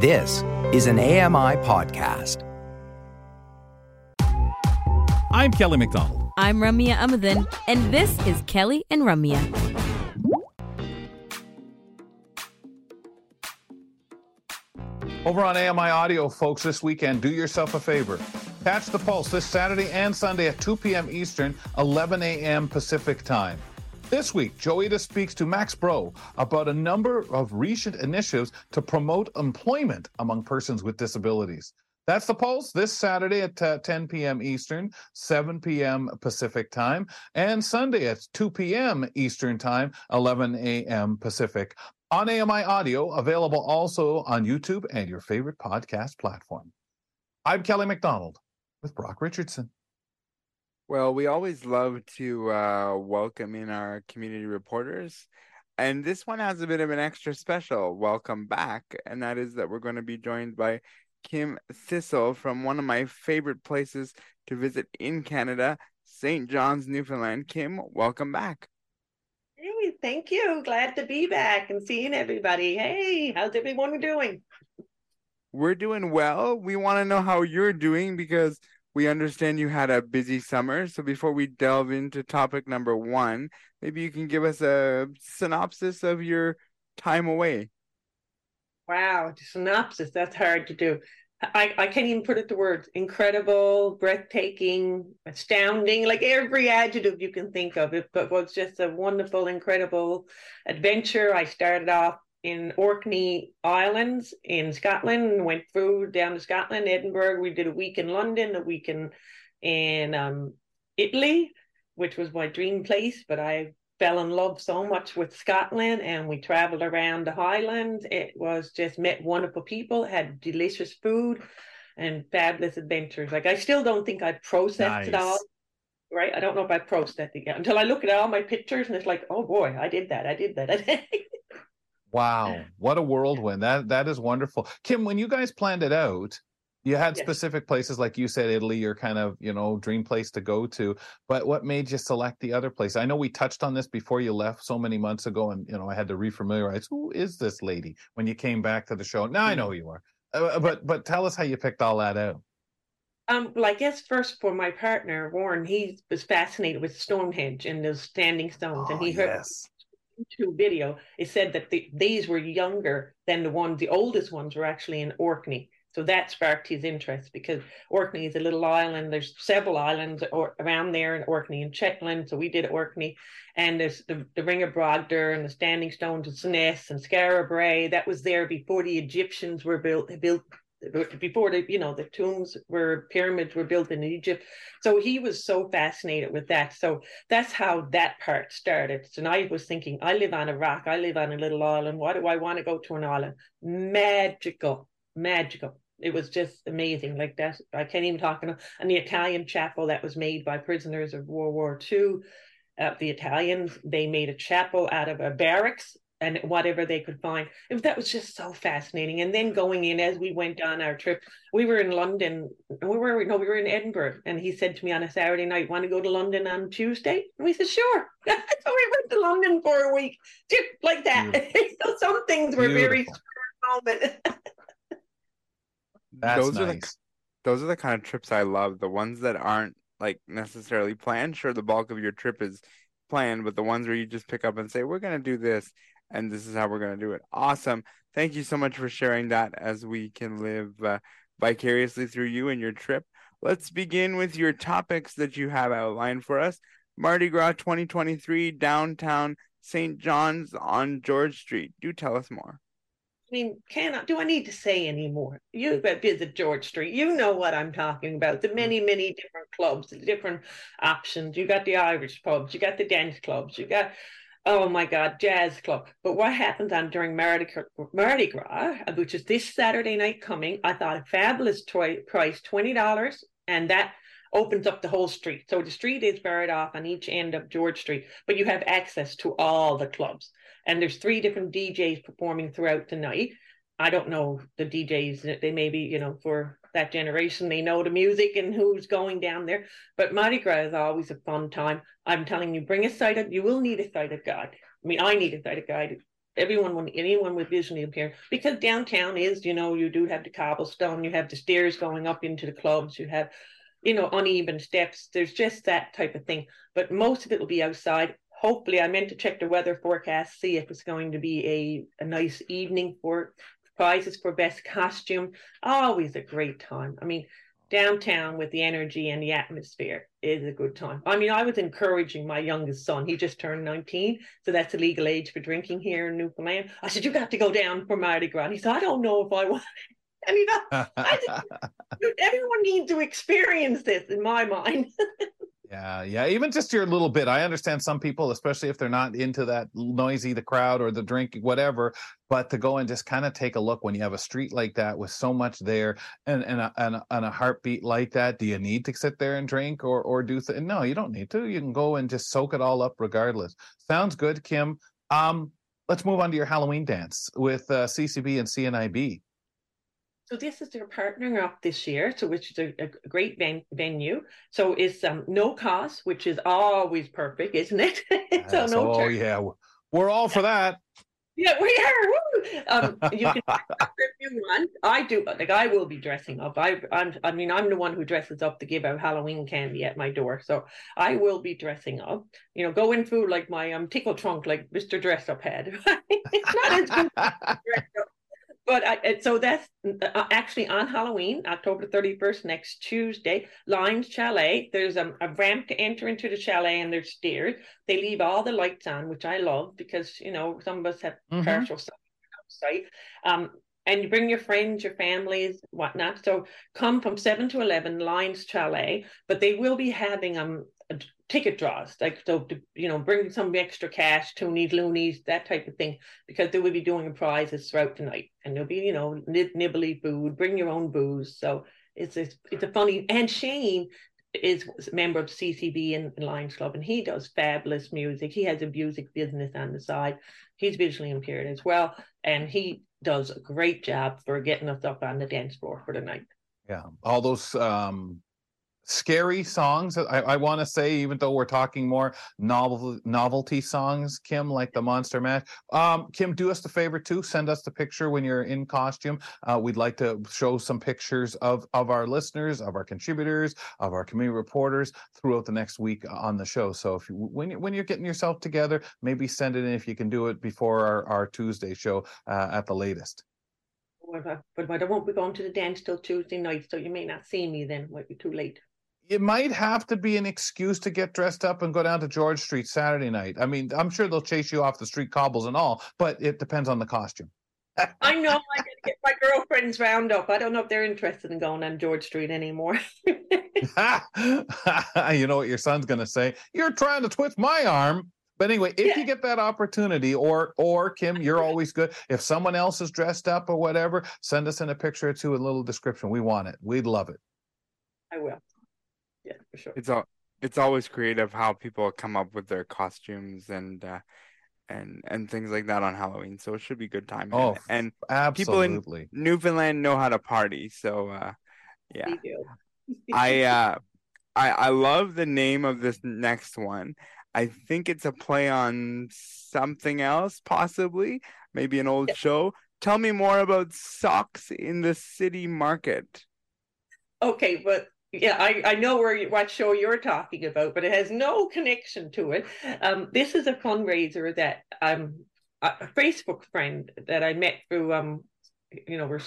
This is an AMI podcast. I'm Kelly McDonald. I'm Ramya Amuthan, and this is Kelly and Ramya. Over on AMI Audio, folks, this weekend, do yourself a favor. Catch the Pulse this Saturday and Sunday at 2 p.m. Eastern, 11 a.m. Pacific Time. This week, Joita speaks to Max Bro about a number of recent initiatives to promote employment among persons with disabilities. That's the Pulse this Saturday at uh, 10 p.m. Eastern, 7 p.m. Pacific Time, and Sunday at 2 p.m. Eastern Time, 11 a.m. Pacific. On AMI Audio, available also on YouTube and your favorite podcast platform. I'm Kelly McDonald with Brock Richardson. Well, we always love to uh, welcome in our community reporters. And this one has a bit of an extra special welcome back. And that is that we're going to be joined by Kim Thistle from one of my favorite places to visit in Canada, St. John's, Newfoundland. Kim, welcome back. Hey, thank you. Glad to be back and seeing everybody. Hey, how's everyone doing? We're doing well. We want to know how you're doing because we understand you had a busy summer. So before we delve into topic number one, maybe you can give us a synopsis of your time away. Wow, synopsis, that's hard to do. I, I can't even put it to words. Incredible, breathtaking, astounding, like every adjective you can think of. It but was just a wonderful, incredible adventure. I started off in Orkney Islands in Scotland, went through down to Scotland, Edinburgh. We did a week in London, a week in in um, Italy, which was my dream place. But I fell in love so much with Scotland, and we traveled around the Highlands. It was just met wonderful people, had delicious food, and fabulous adventures. Like I still don't think I processed nice. it all. Right, I don't know if I processed it yet until I look at all my pictures, and it's like, oh boy, I did that, I did that. Wow, what a whirlwind! That that is wonderful, Kim. When you guys planned it out, you had yes. specific places, like you said, Italy, your kind of you know dream place to go to. But what made you select the other place? I know we touched on this before you left so many months ago, and you know I had to refamiliarize. Who is this lady? When you came back to the show, now I know who you are. Uh, but but tell us how you picked all that out. Um, well, I guess first for my partner Warren, he was fascinated with Stonehenge and those standing stones, oh, and he heard yes. YouTube video, it said that the, these were younger than the ones, the oldest ones were actually in Orkney. So that sparked his interest because Orkney is a little island. There's several islands or, around there in Orkney and Shetland. So we did Orkney. And there's the, the Ring of Brodgar and the Standing Stones of Stenness and Skara Brae. That was there before the Egyptians were built, built before the you know the tombs were pyramids were built in Egypt. So he was so fascinated with that. So that's how that part started. So I was thinking, I live on a rock, I live on a little island. Why do I want to go to an island? Magical, magical. It was just amazing. Like that, I can't even talk enough. And the Italian chapel that was made by prisoners of World War II. Uh, the Italians, they made a chapel out of a barracks and whatever they could find. It, that was just so fascinating. And then going in as we went on our trip, we were in London. We were no, we were in Edinburgh, and he said to me on a Saturday night, "Want to go to London on Tuesday?" And we said, "Sure." so we went to London for a week, just like that. Mm. so some things were Beautiful. very moment. That's those nice. are the those are the kind of trips I love. The ones that aren't like necessarily planned. Sure, the bulk of your trip is planned, but the ones where you just pick up and say, "We're going to do this," and this is how we're going to do it. Awesome. Thank you so much for sharing that as we can live uh, vicariously through you and your trip. Let's begin with your topics that you have outlined for us. Mardi Gras 2023, downtown St. John's on George Street. Do tell us more. I mean, can I, do I need to say any more? You visit George Street. You know what I'm talking about. The many, many different clubs, the different options. You got the Irish pubs, you got the dance clubs, you got oh my God, jazz club. But what happens on um, during Mardi, Mardi Gras, uh, which is this Saturday night coming, I thought a fabulous toy, price, $20. And that opens up the whole street. So the street is buried off on each end of George Street, but you have access to all the clubs. And there's three different DJs performing throughout the night. I don't know the DJs. They may be, you know, for that generation, they know the music and who's going down there. But Mardi Gras is always a fun time. I'm telling you, bring a sighted. You will need a sighted guide. I mean, I need a sighted guide everyone anyone with visually impaired because downtown is you know you do have the cobblestone you have the stairs going up into the clubs you have you know uneven steps there's just that type of thing but most of it will be outside hopefully i meant to check the weather forecast see if it's going to be a, a nice evening for prizes for best costume always a great time i mean downtown with the energy and the atmosphere is a good time. I mean, I was encouraging my youngest son. He just turned 19, so that's the legal age for drinking here in Newfoundland. I said, You got to go down for Mardi Gras. And he said, I don't know if I want. And you know, I said, everyone needs to experience this in my mind. Yeah, yeah. Even just your little bit. I understand some people, especially if they're not into that noisy, the crowd or the drink, whatever. But to go and just kind of take a look when you have a street like that with so much there and and a, and a, and a heartbeat like that, do you need to sit there and drink or or do th- no? You don't need to. You can go and just soak it all up regardless. Sounds good, Kim. Um, let's move on to your Halloween dance with uh, CCB and CNIB. So this is their partnering up this year, so which is a, a great ven- venue. So it's um, no cost, which is always perfect, isn't it? so no. Oh yeah, we're all for that. Yeah, we are. Um, you can if you want. I do. Like I will be dressing up. I, I'm. I mean, I'm the one who dresses up to give out Halloween candy at my door. So I will be dressing up. You know, going through like my um tickle trunk, like Mister Dress Up head. it's not as good but I, so that's uh, actually on Halloween, October 31st, next Tuesday, Lions Chalet. There's a, a, ramp to enter into the chalet and there's stairs. They leave all the lights on, which I love because, you know, some of us have mm-hmm. partial sight outside. Um, and you bring your friends, your families, whatnot. So come from 7 to 11, Lions Chalet, but they will be having um ticket draws, like so to, you know, bring some extra cash, toonies, loonies, that type of thing, because they will be doing prizes throughout the night, and there'll be you know nibbly food, bring your own booze. So it's a, it's a funny. And Shane is a member of CCB and, Lions Club, and he does fabulous music. He has a music business on the side. He's visually impaired as well, and he does a great job for getting us up on the dance floor for the night. Yeah, all those um, scary songs. I, I want to say, even though we're talking more novel novelty songs, Kim, like the Monster Mash. Um, Kim, do us the favor too. Send us the picture when you're in costume. Uh, we'd like to show some pictures of of our listeners, of our contributors, of our community reporters throughout the next week on the show. So if you when when you're getting yourself together, maybe send it in if you can do it before our, our Tuesday show uh, at the latest. But I won't be going to the dance till Tuesday night, so you may not see me then. It might be too late it might have to be an excuse to get dressed up and go down to George Street Saturday night. I mean, I'm sure they'll chase you off the street cobbles and all, but it depends on the costume. I know I gotta get my girlfriends round up. I don't know if they're interested in going on George Street anymore. you know what your son's gonna say? You're trying to twist my arm. But anyway, if yeah. you get that opportunity, or or Kim, you're always good. If someone else is dressed up or whatever, send us in a picture or two, a little description. We want it. We'd love it. I will yeah, for sure. It's all it's always creative how people come up with their costumes and uh, and and things like that on Halloween. So it should be a good time. Oh, and, and people in Newfoundland know how to party. So uh, yeah, I uh, I I love the name of this next one. I think it's a play on something else, possibly maybe an old yeah. show. Tell me more about socks in the city market. Okay, but yeah, I, I know where what show you're talking about, but it has no connection to it. Um, this is a fundraiser that um, a Facebook friend that I met through um, you know, we're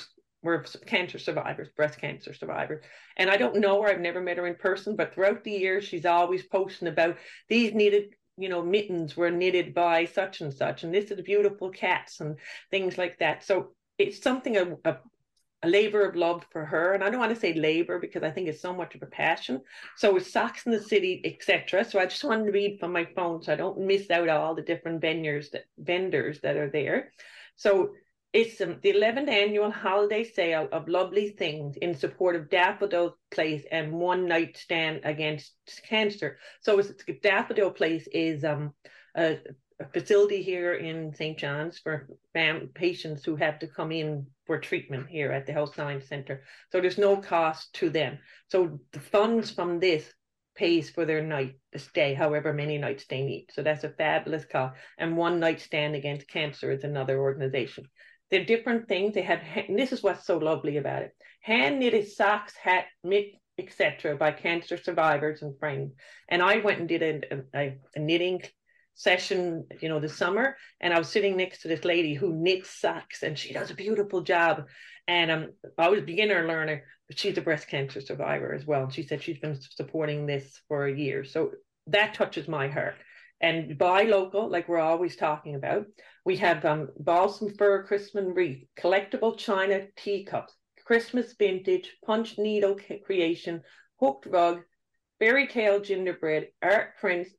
we're cancer survivors, breast cancer survivors, and I don't know her. I've never met her in person, but throughout the years, she's always posting about these needed you know mittens were knitted by such and such and this is beautiful cats and things like that so it's something a, a, a labor of love for her. And I don't want to say labor because I think it's so much of a passion. So it's Socks in the City, etc. So I just wanted to read from my phone so I don't miss out on all the different vendors that vendors that are there. So it's um, the 11th annual holiday sale of lovely things in support of Daffodil Place and One Night Stand Against Cancer. So it's, Daffodil Place is um, a a facility here in St. John's for fam- patients who have to come in for treatment here at the Health Science Center. So there's no cost to them. So the funds from this pays for their night stay, however many nights they need. So that's a fabulous cause. And One Night Stand Against Cancer is another organization. They're different things. They have, and this is what's so lovely about it hand knitted socks, hat, mitt, etc., by cancer survivors and friends. And I went and did a, a, a knitting session, you know, this summer, and I was sitting next to this lady who knits socks, and she does a beautiful job. And um, I was a beginner learner, but she's a breast cancer survivor as well. And She said she's been supporting this for a year, so that touches my heart. And buy local, like we're always talking about. We have um, balsam fir Christmas wreath, collectible china teacups, Christmas vintage, punch needle creation, hooked rug, fairy tale gingerbread, art prints,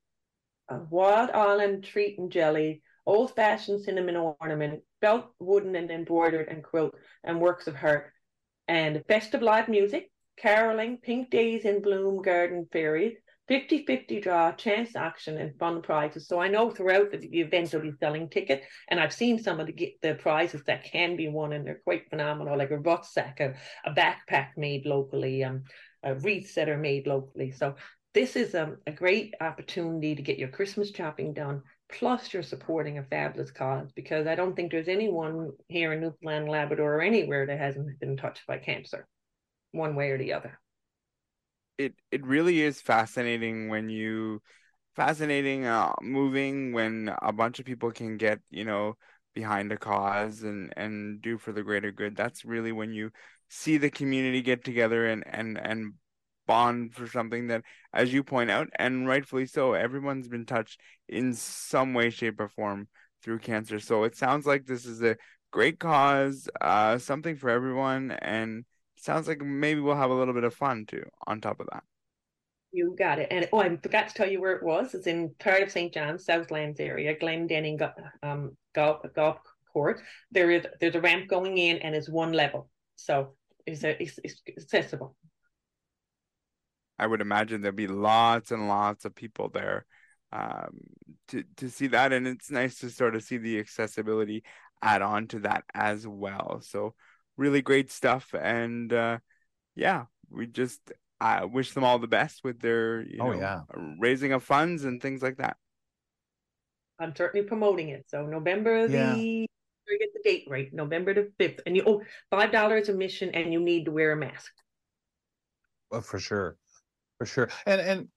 wild island treat and jelly, old fashioned cinnamon ornament, felt wooden and embroidered and quilt, and works of art, and festive live music, caroling, pink days in bloom, garden fairies, 50 50 draw, chance action, and fun prizes. So I know throughout the, the event they'll be selling tickets, and I've seen some of the, the prizes that can be won, and they're quite phenomenal, like a rucksack, a, a backpack made locally, um, uh, wreaths that are made locally. So this is um, a great opportunity to get your Christmas shopping done. Plus, you're supporting a fabulous cause because I don't think there's anyone here in Newfoundland, Labrador, or anywhere that hasn't been touched by cancer, one way or the other. It it really is fascinating when you fascinating, uh, moving when a bunch of people can get you know behind a cause and and do for the greater good. That's really when you see the community get together and and and bond for something that, as you point out, and rightfully so, everyone's been touched in some way, shape, or form through cancer. So it sounds like this is a great cause, uh, something for everyone, and sounds like maybe we'll have a little bit of fun too on top of that. You got it. And oh, I forgot to tell you where it was. It's in part of St. John's, Southlands area, Glendenning um, golf, golf court. There is there's a ramp going in, and it's one level, so it's, a, it's, it's accessible. I would imagine there'll be lots and lots of people there um, to to see that, and it's nice to sort of see the accessibility add on to that as well. So really great stuff, and uh, yeah, we just uh, wish them all the best with their you oh, know yeah. raising of funds and things like that. I'm certainly promoting it. So November yeah. the get the date right, November the fifth, and you oh five dollars admission, and you need to wear a mask. Well, for sure for sure. And and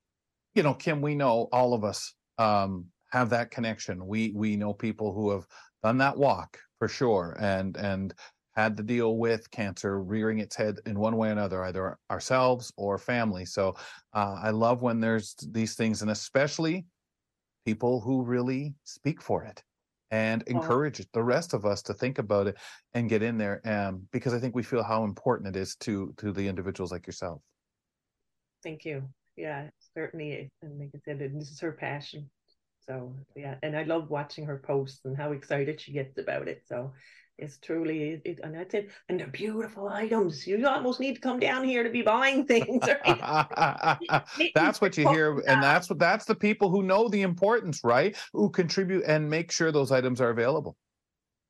you know, Kim, we know all of us um, have that connection. We we know people who have done that walk for sure, and and had to deal with cancer rearing its head in one way or another, either ourselves or family. So uh, I love when there's these things, and especially people who really speak for it and encourage the rest of us to think about it and get in there um, because i think we feel how important it is to to the individuals like yourself Thank you. Yeah, certainly. And like I said, this is her passion. So yeah, and I love watching her posts and how excited she gets about it. So it's truly it, and that's it. And they're beautiful items. You almost need to come down here to be buying things. Right? that's what you hear, and that's what that's the people who know the importance, right? Who contribute and make sure those items are available.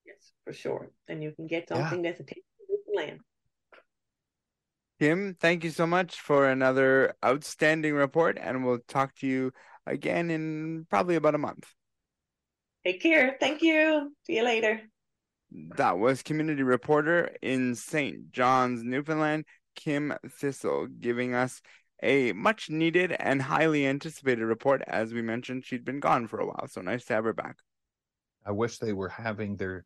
Yes, for sure. And you can get something yeah. that's a land. Kim, thank you so much for another outstanding report, and we'll talk to you again in probably about a month. Take care. Thank you. See you later. That was community reporter in St. John's, Newfoundland, Kim Thistle, giving us a much needed and highly anticipated report. As we mentioned, she'd been gone for a while, so nice to have her back. I wish they were having their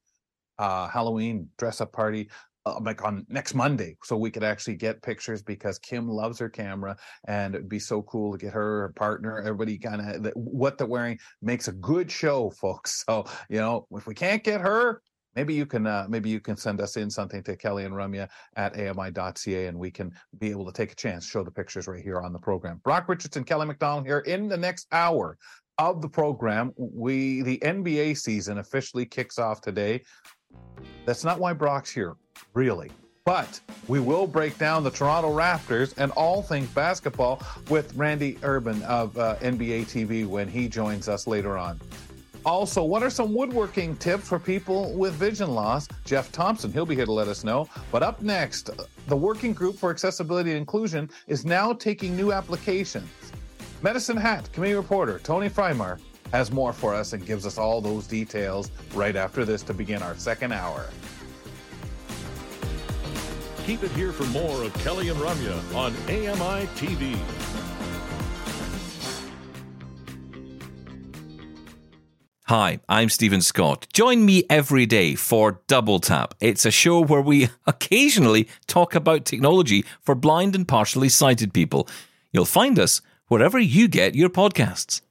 uh, Halloween dress up party uh, like on next Monday, so we could actually get pictures because Kim loves her camera, and it'd be so cool to get her, her partner, everybody kind of what they're wearing makes a good show, folks. So you know, if we can't get her, maybe you can uh, maybe you can send us in something to Kelly and Ramya at ami.ca, and we can be able to take a chance, show the pictures right here on the program. Brock Richardson, Kelly McDonald here in the next hour of the program. We the NBA season officially kicks off today. That's not why Brock's here really. But we will break down the Toronto Raptors and all things basketball with Randy Urban of uh, NBA TV when he joins us later on. Also, what are some woodworking tips for people with vision loss? Jeff Thompson, he'll be here to let us know. But up next, the Working Group for Accessibility and Inclusion is now taking new applications. Medicine Hat community reporter Tony Freimar has more for us and gives us all those details right after this to begin our second hour. Keep it here for more of Kelly and Ramya on AMI TV. Hi, I'm Stephen Scott. Join me every day for Double Tap. It's a show where we occasionally talk about technology for blind and partially sighted people. You'll find us wherever you get your podcasts.